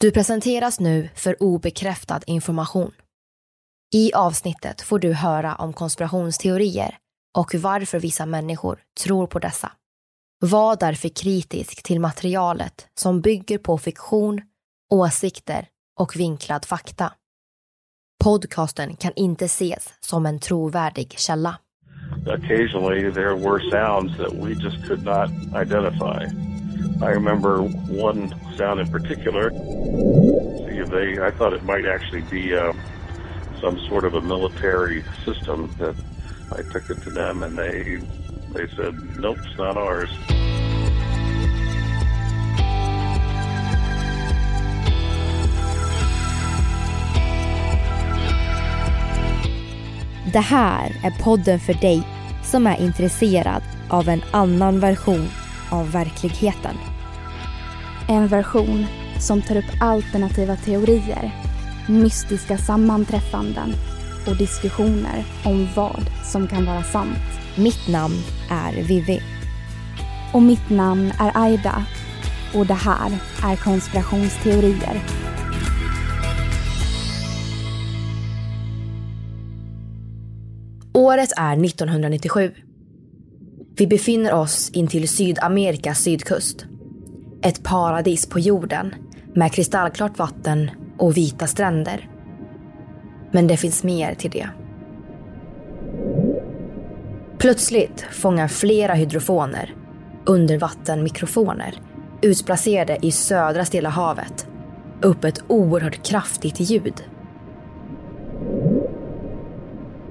Du presenteras nu för obekräftad information. I avsnittet får du höra om konspirationsteorier och varför vissa människor tror på dessa. Var därför kritisk till materialet som bygger på fiktion, åsikter och vinklad fakta. Podcasten kan inte ses som en trovärdig källa. occasionally there were sounds that we just could not identify. I remember one sound in particular. See, They, I thought it might actually be uh, some sort of a military system. That I took it to them, and they they said, "Nope, it's not ours." Det här är podden för dig som är intresserad av en annan version av verkligheten. En version som tar upp alternativa teorier, mystiska sammanträffanden och diskussioner om vad som kan vara sant. Mitt namn är Vivi. Och mitt namn är Aida och det här är konspirationsteorier. Året är 1997. Vi befinner oss intill Sydamerikas sydkust. Ett paradis på jorden med kristallklart vatten och vita stränder. Men det finns mer till det. Plötsligt fångar flera hydrofoner, undervattenmikrofoner, utplacerade i södra Stilla havet, upp ett oerhört kraftigt ljud.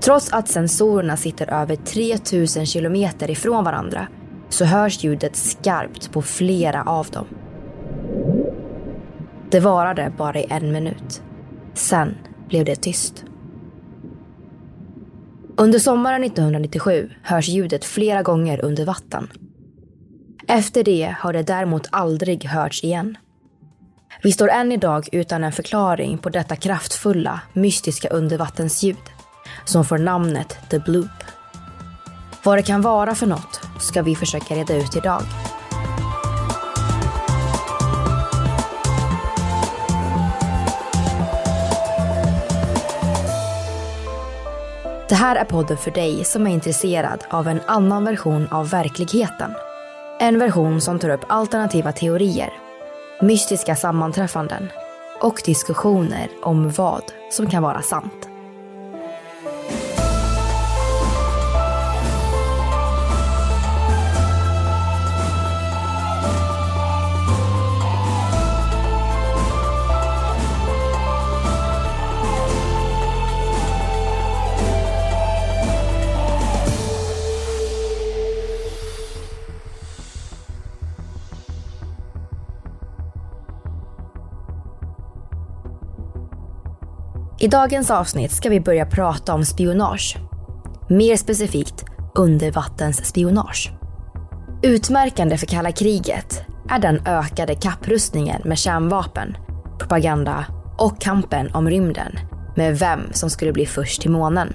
Trots att sensorerna sitter över 3000 kilometer ifrån varandra så hörs ljudet skarpt på flera av dem. Det varade bara i en minut. Sen blev det tyst. Under sommaren 1997 hörs ljudet flera gånger under vatten. Efter det har det däremot aldrig hörts igen. Vi står än idag utan en förklaring på detta kraftfulla, mystiska undervattensljud som får namnet The Bloop. Vad det kan vara för något ska vi försöka reda ut idag. Det här är podden för dig som är intresserad av en annan version av verkligheten. En version som tar upp alternativa teorier, mystiska sammanträffanden och diskussioner om vad som kan vara sant. I dagens avsnitt ska vi börja prata om spionage. Mer specifikt undervattensspionage. Utmärkande för kalla kriget är den ökade kapprustningen med kärnvapen, propaganda och kampen om rymden med vem som skulle bli först till månen.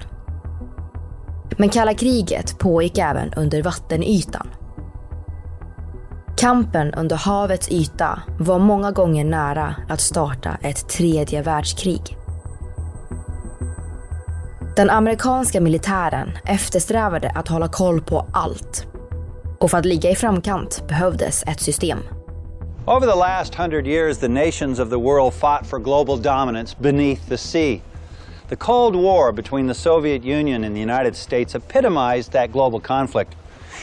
Men kalla kriget pågick även under vattenytan. Kampen under havets yta var många gånger nära att starta ett tredje världskrig. Den amerikanska militären eftersträvade att hålla koll på allt. Och för att ligga i framkant behövdes ett system. Over the last hundred years, the nations of the world fought for global dominance beneath the sea. The Cold War between the Soviet Union and the United States epitomized that global conflict.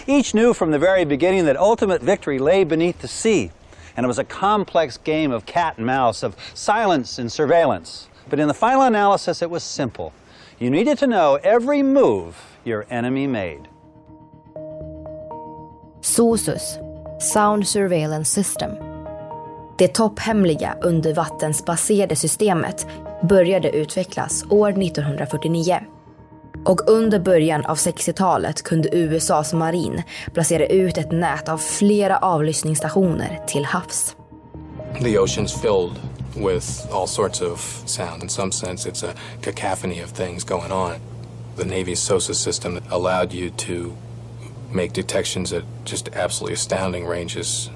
Each knew from the very beginning that ultimate victory lay beneath the sea, and it was a complex game of cat and mouse, of silence and surveillance. But in the final analysis, it was simple. You needed to know every move your enemy made. SOSUS, Sound Surveillance System. Det topphemliga undervattensbaserade systemet började utvecklas år 1949. Och under början av 60-talet kunde USAs marin placera ut ett nät av flera avlyssningsstationer till havs. The ocean's filled with all sorts of sound. In some sense, it's a cacophony of things going on. The Navy's SOSA system allowed you to make detections at just absolutely astounding ranges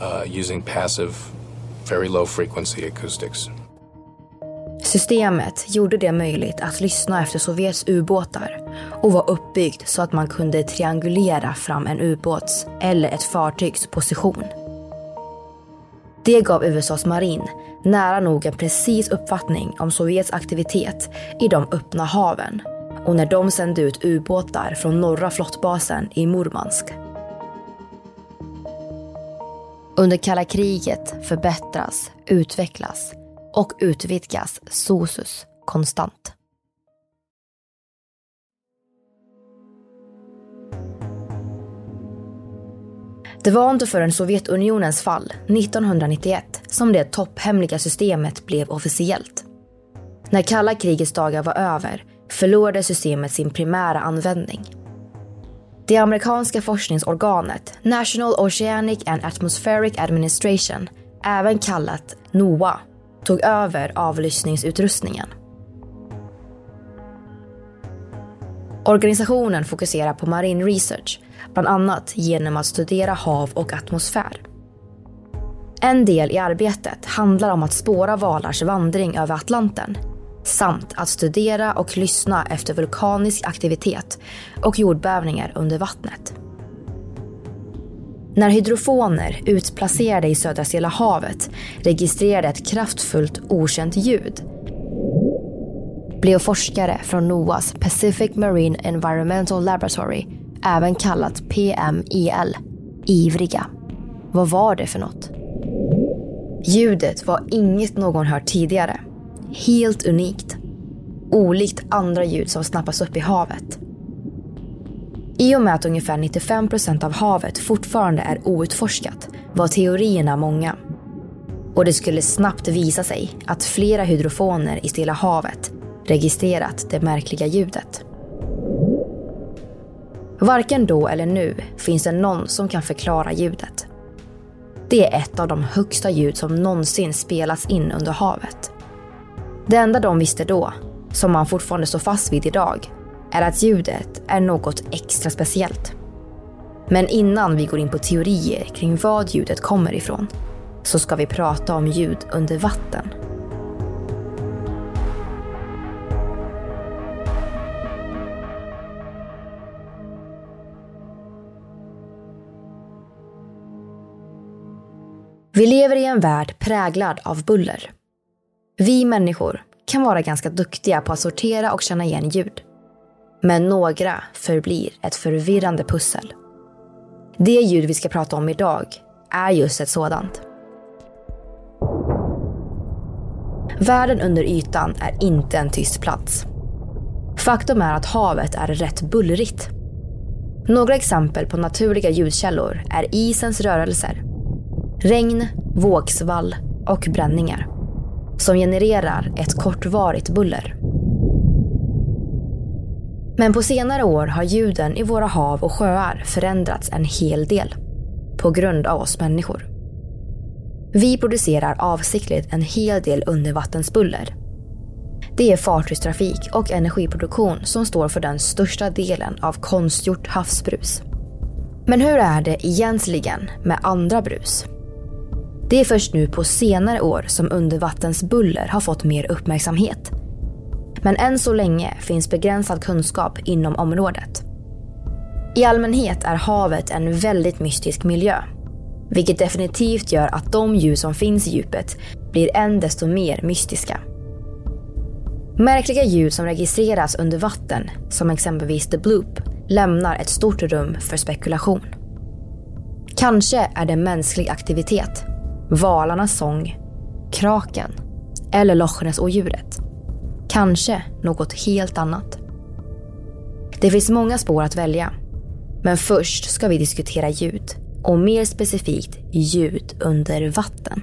uh, using passive, very low frequency acoustics. Systemet gjorde det möjligt att lyssna efter Sovjets ubåtar och var uppbyggt så att man kunde triangulera fram en ubåts eller ett fartygs position. Det gav USAs marin nära nog en precis uppfattning om Sovjets aktivitet i de öppna haven och när de sände ut ubåtar från norra flottbasen i Murmansk. Under kalla kriget förbättras, utvecklas och utvidgas SOSUS konstant. Det var inte förrän Sovjetunionens fall 1991 som det topphemliga systemet blev officiellt. När kalla krigets dagar var över förlorade systemet sin primära användning. Det amerikanska forskningsorganet National Oceanic and Atmospheric Administration, även kallat NOAA, tog över avlyssningsutrustningen. Organisationen fokuserar på marin research, bland annat genom att studera hav och atmosfär. En del i arbetet handlar om att spåra valars vandring över Atlanten samt att studera och lyssna efter vulkanisk aktivitet och jordbävningar under vattnet. När hydrofoner utplacerade i södra Stilla havet registrerade ett kraftfullt okänt ljud blev forskare från NOAAs Pacific Marine Environmental Laboratory, även kallat PMEL, ivriga. Vad var det för något? Ljudet var inget någon hört tidigare. Helt unikt. Olikt andra ljud som snappas upp i havet. I och med att ungefär 95 procent av havet fortfarande är outforskat var teorierna många. Och det skulle snabbt visa sig att flera hydrofoner i Stilla havet registrerat det märkliga ljudet. Varken då eller nu finns det någon som kan förklara ljudet. Det är ett av de högsta ljud som någonsin spelats in under havet. Det enda de visste då, som man fortfarande står fast vid idag, är att ljudet är något extra speciellt. Men innan vi går in på teorier kring vad ljudet kommer ifrån så ska vi prata om ljud under vatten. Vi lever i en värld präglad av buller. Vi människor kan vara ganska duktiga på att sortera och känna igen ljud. Men några förblir ett förvirrande pussel. Det ljud vi ska prata om idag är just ett sådant. Världen under ytan är inte en tyst plats. Faktum är att havet är rätt bullrigt. Några exempel på naturliga ljudkällor är isens rörelser, regn, vågsvall och bränningar som genererar ett kortvarigt buller. Men på senare år har ljuden i våra hav och sjöar förändrats en hel del. På grund av oss människor. Vi producerar avsiktligt en hel del undervattensbuller. Det är fartygstrafik och energiproduktion som står för den största delen av konstgjort havsbrus. Men hur är det egentligen med andra brus? Det är först nu på senare år som undervattensbuller har fått mer uppmärksamhet. Men än så länge finns begränsad kunskap inom området. I allmänhet är havet en väldigt mystisk miljö. Vilket definitivt gör att de ljus som finns i djupet blir än desto mer mystiska. Märkliga ljud som registreras under vatten, som exempelvis the bloop, lämnar ett stort rum för spekulation. Kanske är det mänsklig aktivitet, valarnas sång, kraken eller Loch Ness-odjuret. Kanske något helt annat. Det finns många spår att välja. Men först ska vi diskutera ljud och mer specifikt ljud under vatten.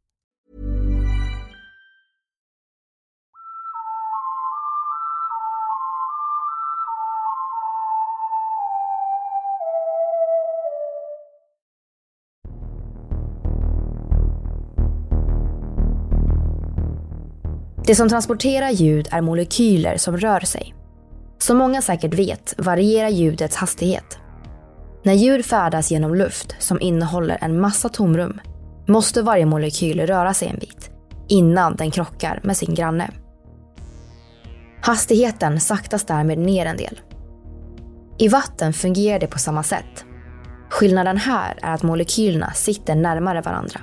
Det som transporterar ljud är molekyler som rör sig. Som många säkert vet varierar ljudets hastighet. När ljud färdas genom luft som innehåller en massa tomrum måste varje molekyl röra sig en bit innan den krockar med sin granne. Hastigheten saktas därmed ner en del. I vatten fungerar det på samma sätt. Skillnaden här är att molekylerna sitter närmare varandra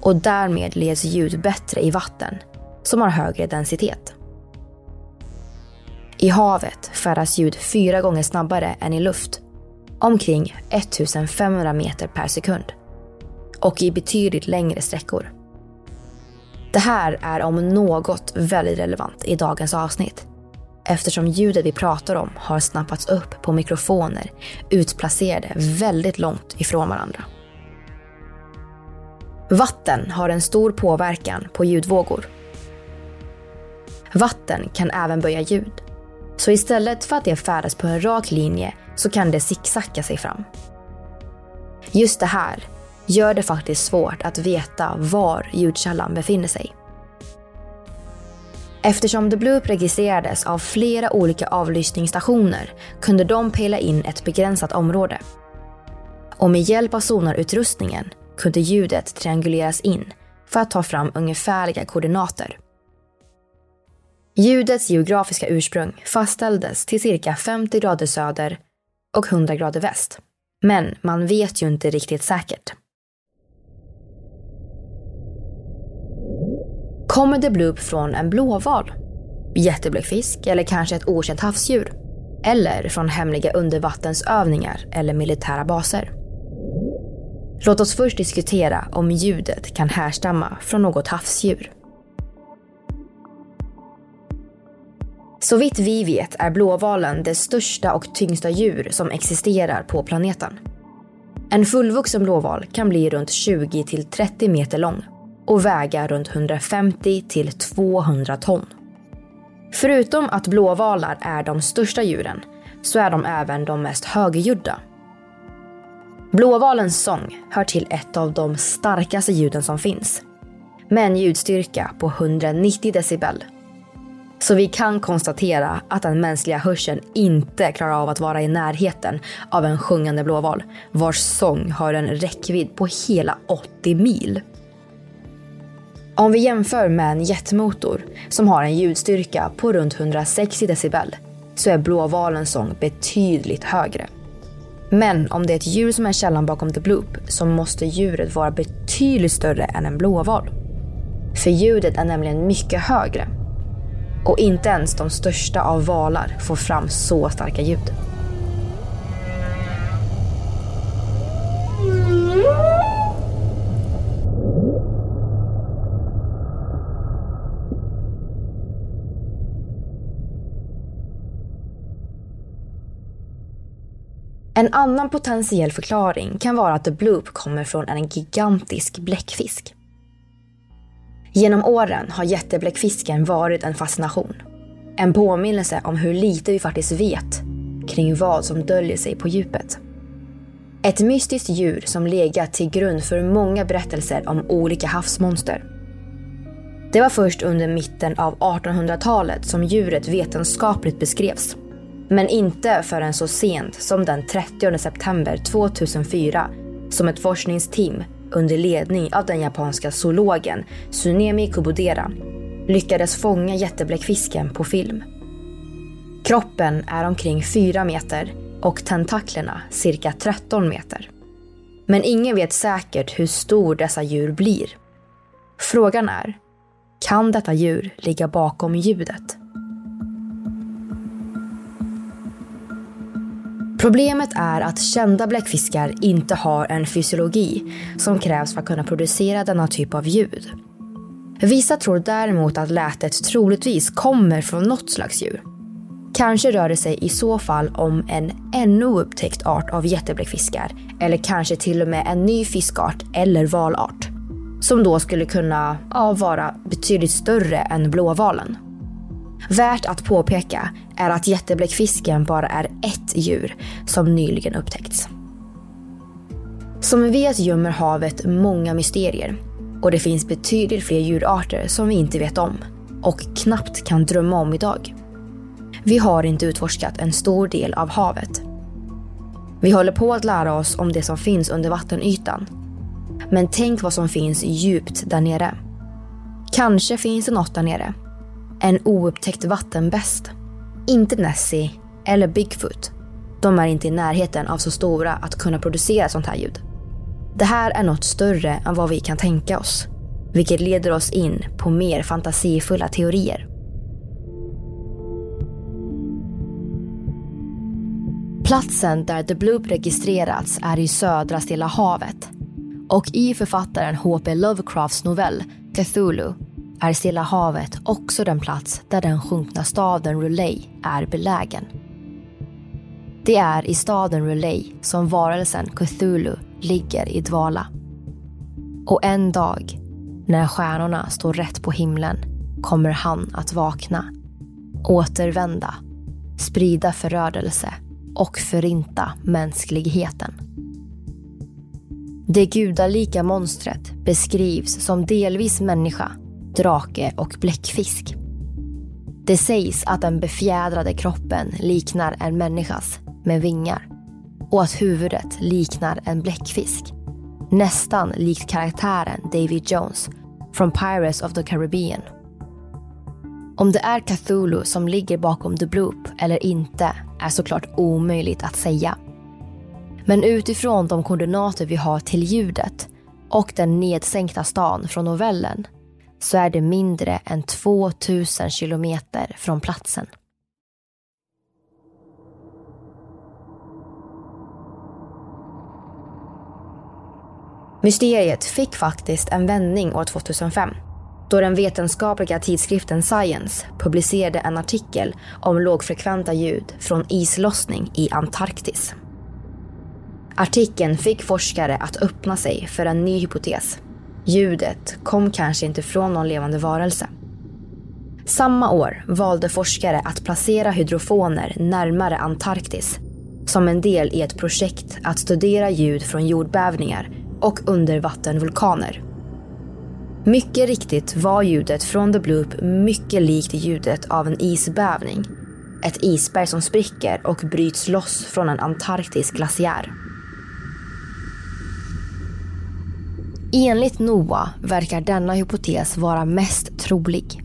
och därmed leds ljud bättre i vatten som har högre densitet. I havet färdas ljud fyra gånger snabbare än i luft, omkring 1500 meter per sekund. Och i betydligt längre sträckor. Det här är om något väldigt relevant i dagens avsnitt. Eftersom ljudet vi pratar om har snappats upp på mikrofoner utplacerade väldigt långt ifrån varandra. Vatten har en stor påverkan på ljudvågor Vatten kan även böja ljud. Så istället för att det färdas på en rak linje så kan det zigzacka sig fram. Just det här gör det faktiskt svårt att veta var ljudkällan befinner sig. Eftersom The Bloop registrerades av flera olika avlyssningsstationer kunde de pejla in ett begränsat område. Och med hjälp av sonarutrustningen kunde ljudet trianguleras in för att ta fram ungefärliga koordinater. Ljudets geografiska ursprung fastställdes till cirka 50 grader söder och 100 grader väst. Men man vet ju inte riktigt säkert. Kommer The Bloop från en blåval? Jättebläckfisk eller kanske ett okänt havsdjur? eller från hemliga undervattensövningar eller militära baser. Låt oss först diskutera om ljudet kan härstamma från något havsdjur. Så vitt vi vet är blåvalen det största och tyngsta djur som existerar på planeten. En fullvuxen blåval kan bli runt 20 till 30 meter lång och väga runt 150 till 200 ton. Förutom att blåvalar är de största djuren så är de även de mest högljudda. Blåvalens sång hör till ett av de starkaste ljuden som finns. Med en ljudstyrka på 190 decibel. Så vi kan konstatera att den mänskliga hörseln inte klarar av att vara i närheten av en sjungande blåval vars sång har en räckvidd på hela 80 mil. Om vi jämför med en jetmotor som har en ljudstyrka på runt 160 decibel så är blåvalens sång betydligt högre. Men om det är ett djur som är källan bakom The Bloop så måste djuret vara betydligt större än en blåval. För ljudet är nämligen mycket högre. Och inte ens de största av valar får fram så starka ljud. En annan potentiell förklaring kan vara att The Bloop kommer från en gigantisk bläckfisk. Genom åren har jättebläckfisken varit en fascination. En påminnelse om hur lite vi faktiskt vet kring vad som döljer sig på djupet. Ett mystiskt djur som legat till grund för många berättelser om olika havsmonster. Det var först under mitten av 1800-talet som djuret vetenskapligt beskrevs. Men inte förrän så sent som den 30 september 2004 som ett forskningsteam under ledning av den japanska zoologen Tsunemi Kubodera lyckades fånga jättebläckfisken på film. Kroppen är omkring 4 meter och tentaklerna cirka 13 meter. Men ingen vet säkert hur stor dessa djur blir. Frågan är, kan detta djur ligga bakom ljudet? Problemet är att kända bläckfiskar inte har en fysiologi som krävs för att kunna producera denna typ av ljud. Vissa tror däremot att lätet troligtvis kommer från något slags djur. Kanske rör det sig i så fall om en ännu upptäckt art av jättebläckfiskar eller kanske till och med en ny fiskart eller valart som då skulle kunna ja, vara betydligt större än blåvalen. Värt att påpeka är att jättebläckfisken bara är ett djur som nyligen upptäckts. Som vi vet gömmer havet många mysterier och det finns betydligt fler djurarter som vi inte vet om och knappt kan drömma om idag. Vi har inte utforskat en stor del av havet. Vi håller på att lära oss om det som finns under vattenytan. Men tänk vad som finns djupt där nere. Kanske finns det något där nere en oupptäckt vattenbäst. Inte Nessie eller Bigfoot. De är inte i närheten av så stora att kunna producera sånt här ljud. Det här är något större än vad vi kan tänka oss. Vilket leder oss in på mer fantasifulla teorier. Platsen där The Bloop registrerats är i södra Stilla havet. Och i författaren H.P. Lovecrafts novell Cthulhu är Stilla havet också den plats där den sjunkna staden Rulay är belägen. Det är i staden Rulay som varelsen Cthulhu ligger i dvala. Och en dag, när stjärnorna står rätt på himlen, kommer han att vakna, återvända, sprida förödelse och förinta mänskligheten. Det gudalika monstret beskrivs som delvis människa drake och bläckfisk. Det sägs att den befjädrade kroppen liknar en människas med vingar och att huvudet liknar en bläckfisk. Nästan likt karaktären Davy Jones från Pirates of the Caribbean. Om det är Cthulhu som ligger bakom The Bloop eller inte är såklart omöjligt att säga. Men utifrån de koordinater vi har till ljudet och den nedsänkta stan från novellen så är det mindre än 2000 kilometer från platsen. Mysteriet fick faktiskt en vändning år 2005 då den vetenskapliga tidskriften Science publicerade en artikel om lågfrekventa ljud från islossning i Antarktis. Artikeln fick forskare att öppna sig för en ny hypotes Ljudet kom kanske inte från någon levande varelse. Samma år valde forskare att placera hydrofoner närmare Antarktis som en del i ett projekt att studera ljud från jordbävningar och undervattenvulkaner. Mycket riktigt var ljudet från The Bloop mycket likt ljudet av en isbävning. Ett isberg som spricker och bryts loss från en antarktisk glaciär. Enligt NOAA verkar denna hypotes vara mest trolig.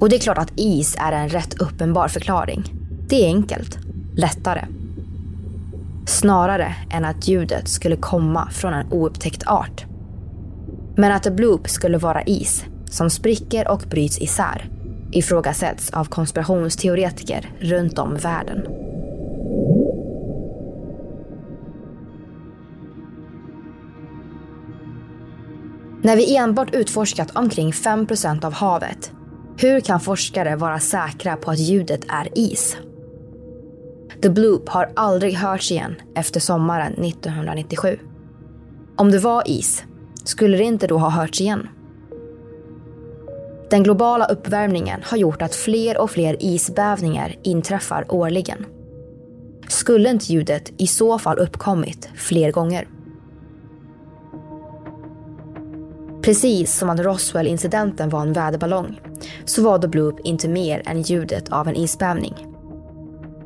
Och det är klart att is är en rätt uppenbar förklaring. Det är enkelt, lättare. Snarare än att ljudet skulle komma från en oupptäckt art. Men att the bloop skulle vara is som spricker och bryts isär ifrågasätts av konspirationsteoretiker runt om världen. När vi enbart utforskat omkring 5% av havet, hur kan forskare vara säkra på att ljudet är is? The Bloop har aldrig hörts igen efter sommaren 1997. Om det var is, skulle det inte då ha hörts igen? Den globala uppvärmningen har gjort att fler och fler isbävningar inträffar årligen. Skulle inte ljudet i så fall uppkommit fler gånger? Precis som att Roswell-incidenten var en väderballong så var The Bloop inte mer än ljudet av en isbävning.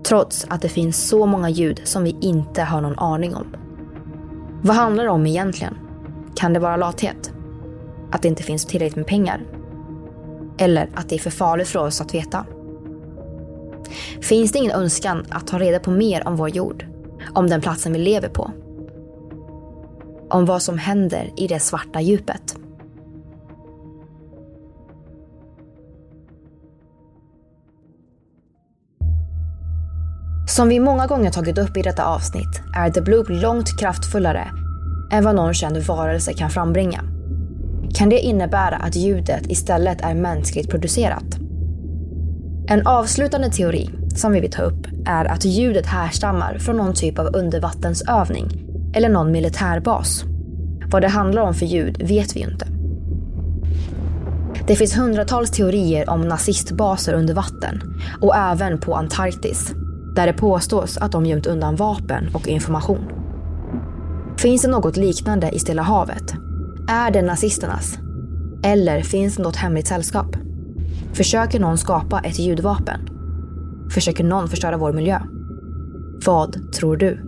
Trots att det finns så många ljud som vi inte har någon aning om. Vad handlar det om egentligen? Kan det vara lathet? Att det inte finns tillräckligt med pengar? Eller att det är för farligt för oss att veta? Finns det ingen önskan att ta reda på mer om vår jord? Om den platsen vi lever på? Om vad som händer i det svarta djupet? Som vi många gånger tagit upp i detta avsnitt är The Bloop långt kraftfullare än vad någon känd varelse kan frambringa. Kan det innebära att ljudet istället är mänskligt producerat? En avslutande teori som vi vill ta upp är att ljudet härstammar från någon typ av undervattensövning eller någon militärbas. Vad det handlar om för ljud vet vi ju inte. Det finns hundratals teorier om nazistbaser under vatten och även på Antarktis där det påstås att de gömt undan vapen och information. Finns det något liknande i Stilla havet? Är det nazisternas? Eller finns det något hemligt sällskap? Försöker någon skapa ett ljudvapen? Försöker någon förstöra vår miljö? Vad tror du?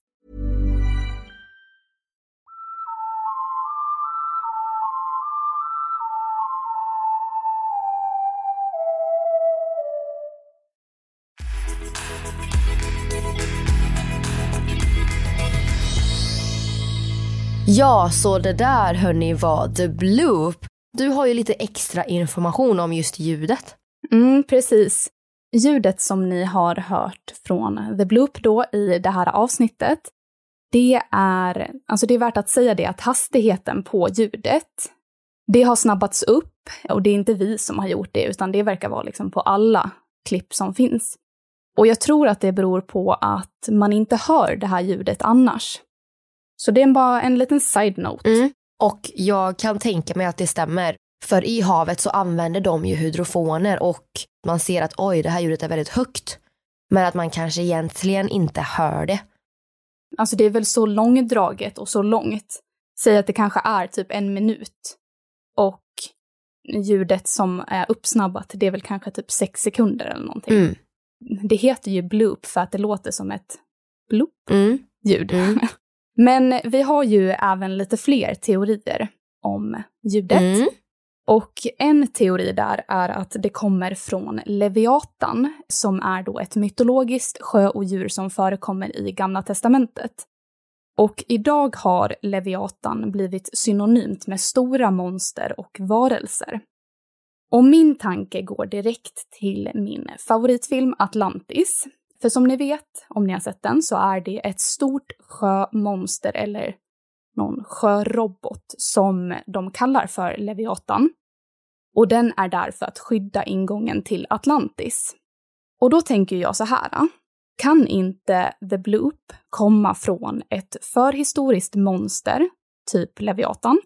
Ja, så det där hörni var The Bloop. Du har ju lite extra information om just ljudet. Mm, precis. Ljudet som ni har hört från The Bloop då i det här avsnittet, det är, alltså det är värt att säga det att hastigheten på ljudet, det har snabbats upp och det är inte vi som har gjort det, utan det verkar vara liksom på alla klipp som finns. Och jag tror att det beror på att man inte hör det här ljudet annars. Så det är bara en liten side-note. Mm. Och jag kan tänka mig att det stämmer. För i havet så använder de ju hydrofoner och man ser att oj, det här ljudet är väldigt högt. Men att man kanske egentligen inte hör det. Alltså det är väl så långdraget och så långt. Säg att det kanske är typ en minut. och ljudet som är uppsnabbat, det är väl kanske typ sex sekunder eller någonting. Mm. Det heter ju bloop för att det låter som ett bloop-ljud. Mm. Men vi har ju även lite fler teorier om ljudet. Mm. Och en teori där är att det kommer från Leviatan, som är då ett mytologiskt sjöodjur som förekommer i Gamla Testamentet. Och idag har Leviatan blivit synonymt med stora monster och varelser. Och min tanke går direkt till min favoritfilm Atlantis. För som ni vet, om ni har sett den, så är det ett stort sjömonster eller någon sjörobot som de kallar för Leviatan. Och den är där för att skydda ingången till Atlantis. Och då tänker jag så här. Ah. Kan inte The Bloop komma från ett förhistoriskt monster, typ Leviatan,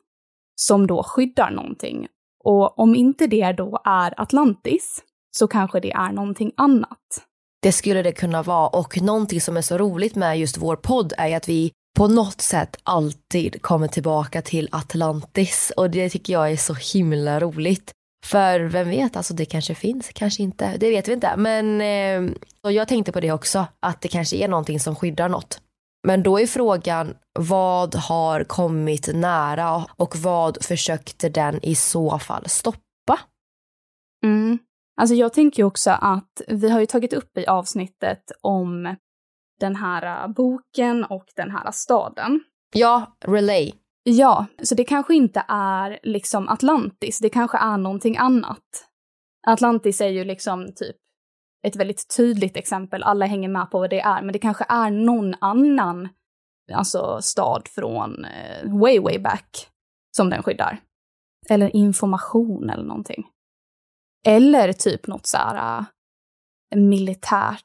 som då skyddar någonting? Och om inte det då är Atlantis, så kanske det är någonting annat. Det skulle det kunna vara och någonting som är så roligt med just vår podd är att vi på något sätt alltid kommer tillbaka till Atlantis och det tycker jag är så himla roligt. För vem vet, alltså det kanske finns, kanske inte, det vet vi inte. Men eh, jag tänkte på det också, att det kanske är någonting som skyddar något. Men då är frågan, vad har kommit nära och vad försökte den i så fall stoppa? Mm. Alltså jag tänker ju också att vi har ju tagit upp i avsnittet om den här äh, boken och den här staden. Ja, Relay. Ja, så det kanske inte är liksom Atlantis, det kanske är någonting annat. Atlantis är ju liksom typ ett väldigt tydligt exempel, alla hänger med på vad det är, men det kanske är någon annan alltså stad från eh, way, way back som den skyddar. Eller information eller någonting. Eller typ något så här äh, militärt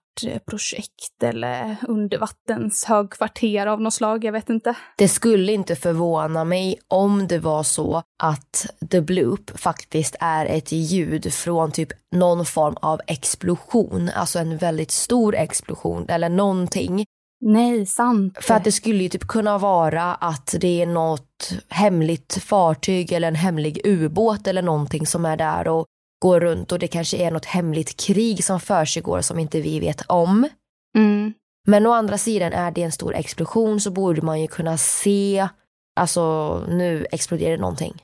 projekt eller undervattens högkvarter av något slag, jag vet inte. Det skulle inte förvåna mig om det var så att the bloop faktiskt är ett ljud från typ någon form av explosion, alltså en väldigt stor explosion eller någonting. Nej, sant. För att det skulle ju typ kunna vara att det är något hemligt fartyg eller en hemlig ubåt eller någonting som är där och går runt och det kanske är något hemligt krig som försiggår som inte vi vet om. Mm. Men å andra sidan är det en stor explosion så borde man ju kunna se, alltså nu exploderar någonting.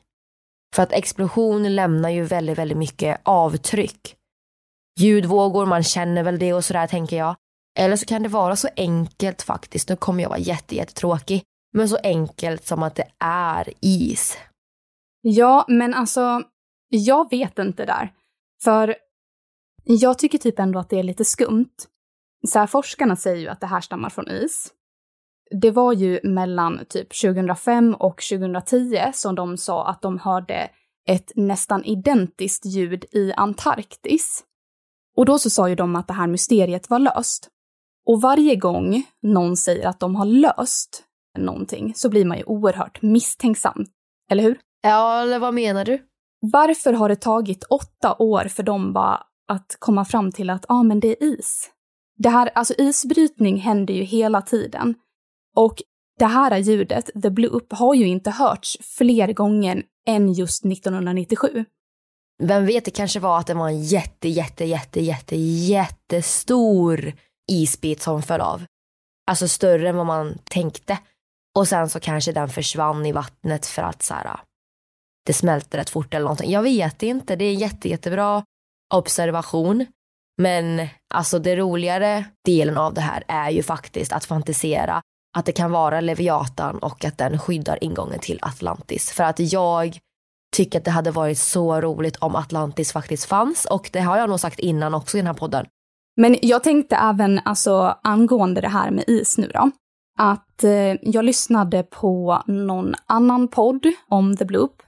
För att explosion lämnar ju väldigt, väldigt mycket avtryck. Ljudvågor, man känner väl det och sådär tänker jag. Eller så kan det vara så enkelt faktiskt, nu kommer jag vara jättetråkig, men så enkelt som att det är is. Ja, men alltså jag vet inte där. För jag tycker typ ändå att det är lite skumt. Så här, forskarna säger ju att det här stammar från is. Det var ju mellan typ 2005 och 2010 som de sa att de hörde ett nästan identiskt ljud i Antarktis. Och då så sa ju de att det här mysteriet var löst. Och varje gång någon säger att de har löst någonting så blir man ju oerhört misstänksam. Eller hur? Ja, eller vad menar du? Varför har det tagit åtta år för dem bara att komma fram till att ah, men det är is? Det här, alltså isbrytning händer ju hela tiden. Och det här ljudet, the bloop, har ju inte hörts fler gånger än just 1997. Vem vet, det kanske var att det var en jätte, jätte, jätte, jätte, jättestor isbit som föll av. Alltså större än vad man tänkte. Och sen så kanske den försvann i vattnet för att så här, det smälter rätt fort eller någonting. Jag vet inte, det är en jätte, jättebra observation. Men alltså det roligare delen av det här är ju faktiskt att fantisera att det kan vara Leviatan och att den skyddar ingången till Atlantis. För att jag tycker att det hade varit så roligt om Atlantis faktiskt fanns och det har jag nog sagt innan också i den här podden. Men jag tänkte även alltså angående det här med is nu då, att eh, jag lyssnade på någon annan podd om The Bloop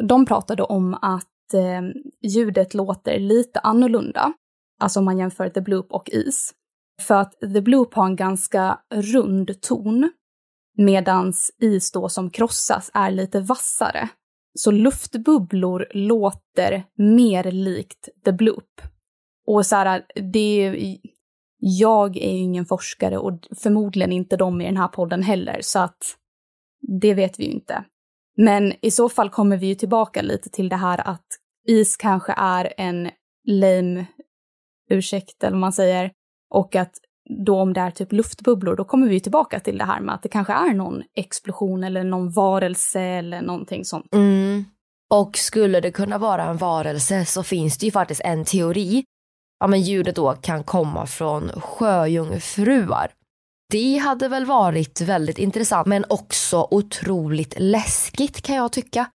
de pratade om att eh, ljudet låter lite annorlunda, alltså om man jämför The Bloop och is. För att The Bloop har en ganska rund ton, medans is då som krossas är lite vassare. Så luftbubblor låter mer likt The Bloop. Och så här, det jag är ju ingen forskare och förmodligen inte de i den här podden heller, så att det vet vi ju inte. Men i så fall kommer vi ju tillbaka lite till det här att is kanske är en lame ursäkt, eller vad man säger, och att då om det är typ luftbubblor, då kommer vi tillbaka till det här med att det kanske är någon explosion eller någon varelse eller någonting sånt. Mm. Och skulle det kunna vara en varelse så finns det ju faktiskt en teori. Ja men ljudet då kan komma från sjöjungfruar. Det hade väl varit väldigt intressant men också otroligt läskigt kan jag tycka.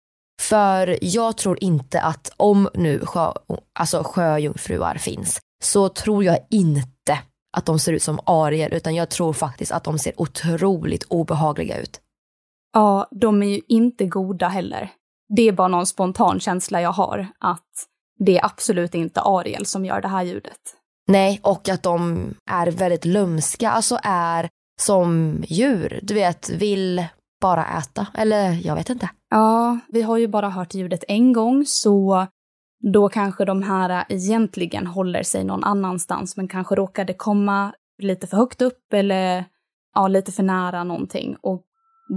För jag tror inte att om nu sjö, alltså sjöjungfruar finns så tror jag inte att de ser ut som arier utan jag tror faktiskt att de ser otroligt obehagliga ut. Ja, de är ju inte goda heller. Det är bara någon spontan känsla jag har att det är absolut inte Ariel som gör det här ljudet. Nej, och att de är väldigt lumska, alltså är som djur, du vet, vill bara äta, eller jag vet inte. Ja, vi har ju bara hört ljudet en gång, så då kanske de här egentligen håller sig någon annanstans, men kanske råkade komma lite för högt upp eller ja, lite för nära någonting. Och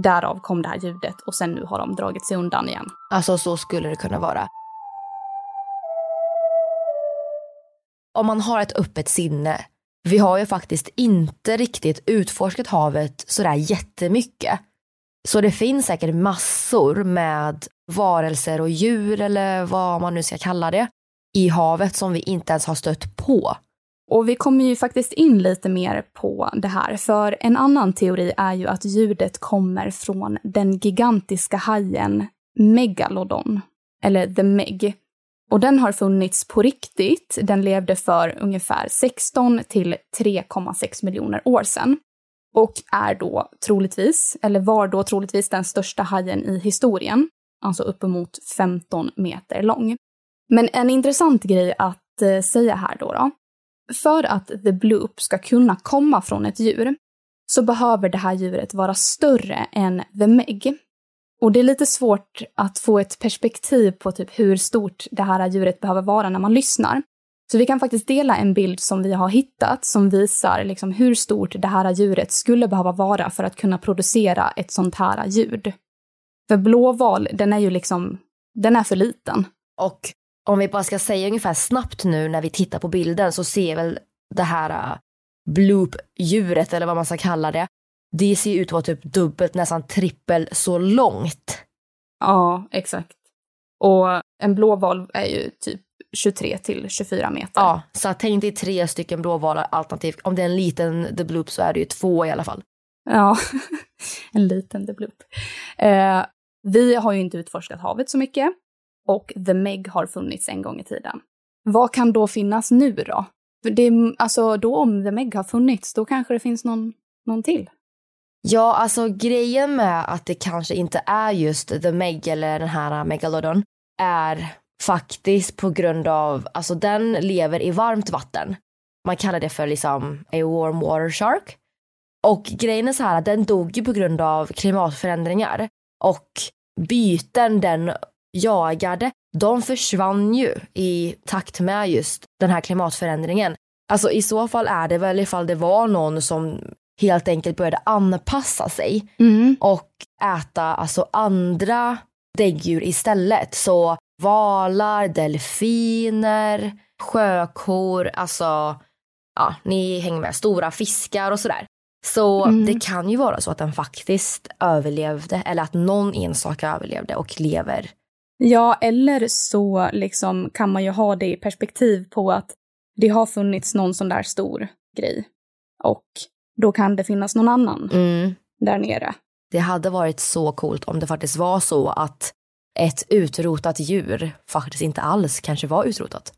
därav kom det här ljudet och sen nu har de dragit sig undan igen. Alltså så skulle det kunna vara. Om man har ett öppet sinne, vi har ju faktiskt inte riktigt utforskat havet sådär jättemycket. Så det finns säkert massor med varelser och djur eller vad man nu ska kalla det i havet som vi inte ens har stött på. Och vi kommer ju faktiskt in lite mer på det här, för en annan teori är ju att ljudet kommer från den gigantiska hajen Megalodon, eller The Meg. Och den har funnits på riktigt. Den levde för ungefär 16 till 3,6 miljoner år sedan. Och är då troligtvis, eller var då troligtvis den största hajen i historien. Alltså uppemot 15 meter lång. Men en intressant grej att eh, säga här då, då. För att the bloop ska kunna komma från ett djur så behöver det här djuret vara större än the meg. Och det är lite svårt att få ett perspektiv på typ hur stort det här djuret behöver vara när man lyssnar. Så vi kan faktiskt dela en bild som vi har hittat som visar liksom hur stort det här djuret skulle behöva vara för att kunna producera ett sånt här ljud. För blåval, den är ju liksom, den är för liten. Och om vi bara ska säga ungefär snabbt nu när vi tittar på bilden så ser väl det här äh, bloop-djuret eller vad man ska kalla det. Det ser ut att vara typ dubbelt, nästan trippel så långt. Ja, exakt. Och en blåval är ju typ 23 till 24 meter. Ja, så tänk dig tre stycken blåvalar alternativt. Om det är en liten the bloop så är det ju två i alla fall. Ja, en liten the bloop. Eh, vi har ju inte utforskat havet så mycket och The Meg har funnits en gång i tiden. Vad kan då finnas nu då? Det, alltså då om The Meg har funnits, då kanske det finns någon, någon till? Ja, alltså grejen med att det kanske inte är just The Meg eller den här äh, Megalodon är faktiskt på grund av, alltså den lever i varmt vatten. Man kallar det för liksom a warm water shark. Och grejen är så här att den dog ju på grund av klimatförändringar och byten den jagade, de försvann ju i takt med just den här klimatförändringen. Alltså i så fall är det väl ifall det var någon som helt enkelt började anpassa sig mm. och äta alltså andra däggdjur istället. Så valar, delfiner, sjökor, alltså ja, ni hänger med, stora fiskar och sådär. Så mm. det kan ju vara så att den faktiskt överlevde eller att någon enstaka överlevde och lever. Ja, eller så liksom kan man ju ha det i perspektiv på att det har funnits någon sån där stor grej och då kan det finnas någon annan mm. där nere. Det hade varit så coolt om det faktiskt var så att ett utrotat djur faktiskt inte alls kanske var utrotat.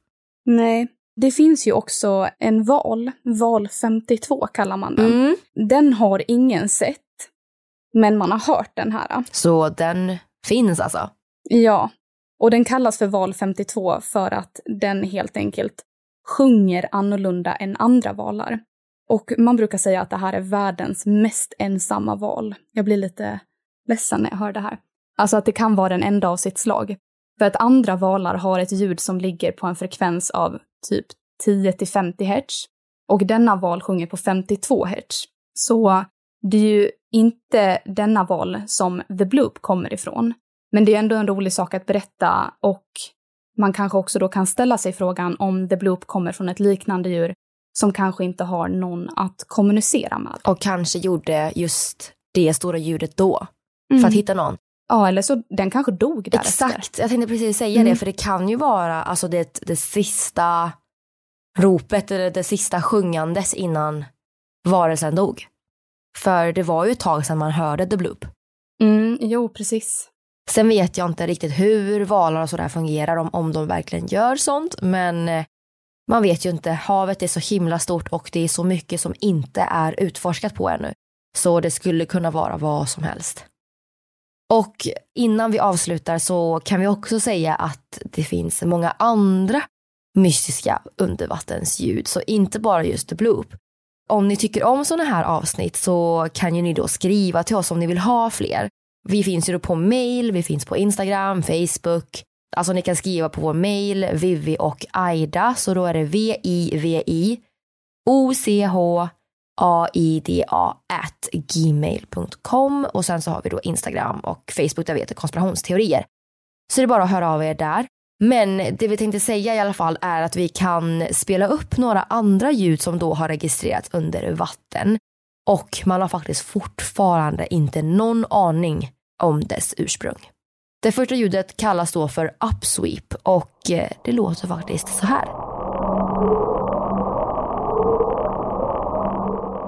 Nej, det finns ju också en val, val 52 kallar man den. Mm. Den har ingen sett, men man har hört den här. Så den finns alltså? Ja, och den kallas för val 52 för att den helt enkelt sjunger annorlunda än andra valar. Och man brukar säga att det här är världens mest ensamma val. Jag blir lite ledsen när jag hör det här. Alltså att det kan vara den enda av sitt slag. För att andra valar har ett ljud som ligger på en frekvens av typ 10 till 50 hertz. Och denna val sjunger på 52 hertz. Så det är ju inte denna val som The Bloop kommer ifrån, Men det är ändå en rolig sak att berätta och man kanske också då kan ställa sig frågan om The Bloop kommer från ett liknande djur som kanske inte har någon att kommunicera med. Och kanske gjorde just det stora ljudet då, mm. för att hitta någon. Ja, eller så den kanske dog därefter. Exakt, jag tänkte precis säga mm. det, för det kan ju vara alltså det, det sista ropet eller det sista sjungandes innan varelsen dog. För det var ju ett tag sedan man hörde The Bloop. Mm, jo, precis. Sen vet jag inte riktigt hur valar och sådär fungerar, om, om de verkligen gör sånt, men eh, man vet ju inte. Havet är så himla stort och det är så mycket som inte är utforskat på ännu. Så det skulle kunna vara vad som helst. Och innan vi avslutar så kan vi också säga att det finns många andra mystiska undervattensljud, så inte bara just The Bloop. Om ni tycker om sådana här avsnitt så kan ju ni då skriva till oss om ni vill ha fler. Vi finns ju då på mail, vi finns på Instagram, Facebook. Alltså ni kan skriva på vår mail, Vivi och Aida, så då är det V-I-V-I O-C-H aida at gmail.com och sen så har vi då Instagram och Facebook där vi heter konspirationsteorier. Så det är bara att höra av er där. Men det vi tänkte säga i alla fall är att vi kan spela upp några andra ljud som då har registrerats under vatten. Och man har faktiskt fortfarande inte någon aning om dess ursprung. Det första ljudet kallas då för upsweep och eh, det låter faktiskt så här.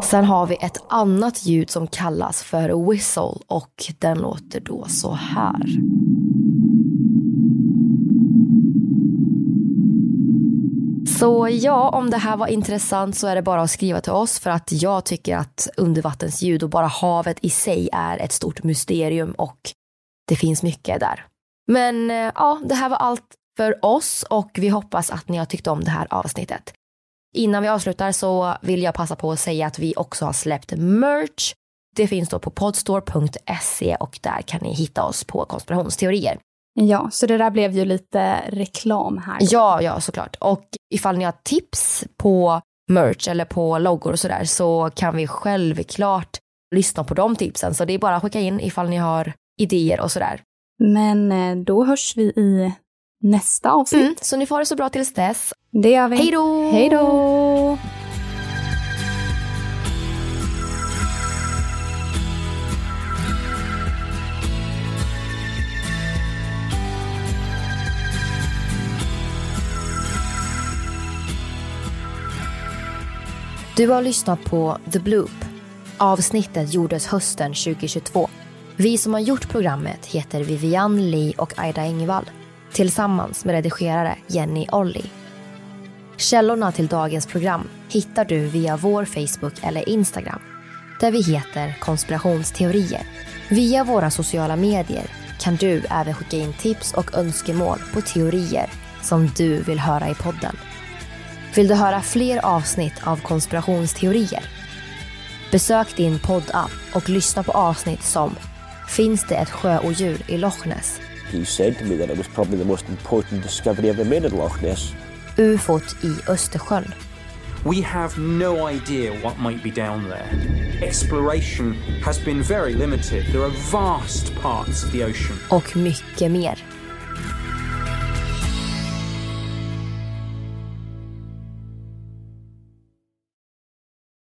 Sen har vi ett annat ljud som kallas för whistle och den låter då så här. Så ja, om det här var intressant så är det bara att skriva till oss för att jag tycker att undervattensljud och bara havet i sig är ett stort mysterium och det finns mycket där. Men eh, ja, det här var allt för oss och vi hoppas att ni har tyckt om det här avsnittet. Innan vi avslutar så vill jag passa på att säga att vi också har släppt merch. Det finns då på podstore.se och där kan ni hitta oss på konspirationsteorier. Ja, så det där blev ju lite reklam här. Ja, ja såklart. Och ifall ni har tips på merch eller på loggor och sådär så kan vi självklart lyssna på de tipsen. Så det är bara att skicka in ifall ni har idéer och sådär. Men eh, då hörs vi i nästa avsnitt. Mm, så ni får det så bra tills dess. Det gör vi. Hej då! Hej då! Du har lyssnat på The Bloop. Avsnittet gjordes hösten 2022. Vi som har gjort programmet heter Vivian Lee och Aida Engvall tillsammans med redigerare Jenny Olli. Källorna till dagens program hittar du via vår Facebook eller Instagram där vi heter konspirationsteorier. Via våra sociala medier kan du även skicka in tips och önskemål på teorier som du vill höra i podden. Vill du höra fler avsnitt av konspirationsteorier? Besök din poddapp och lyssna på avsnitt som Finns det ett sjöodjur i Loch Ness? He said to me that it was probably the most important discovery ever made at Loch Ness. UFOt i Östersjön. We have no idea what might be down there. Exploration has been very limited. There are vast parts of the ocean. Och mycket mer.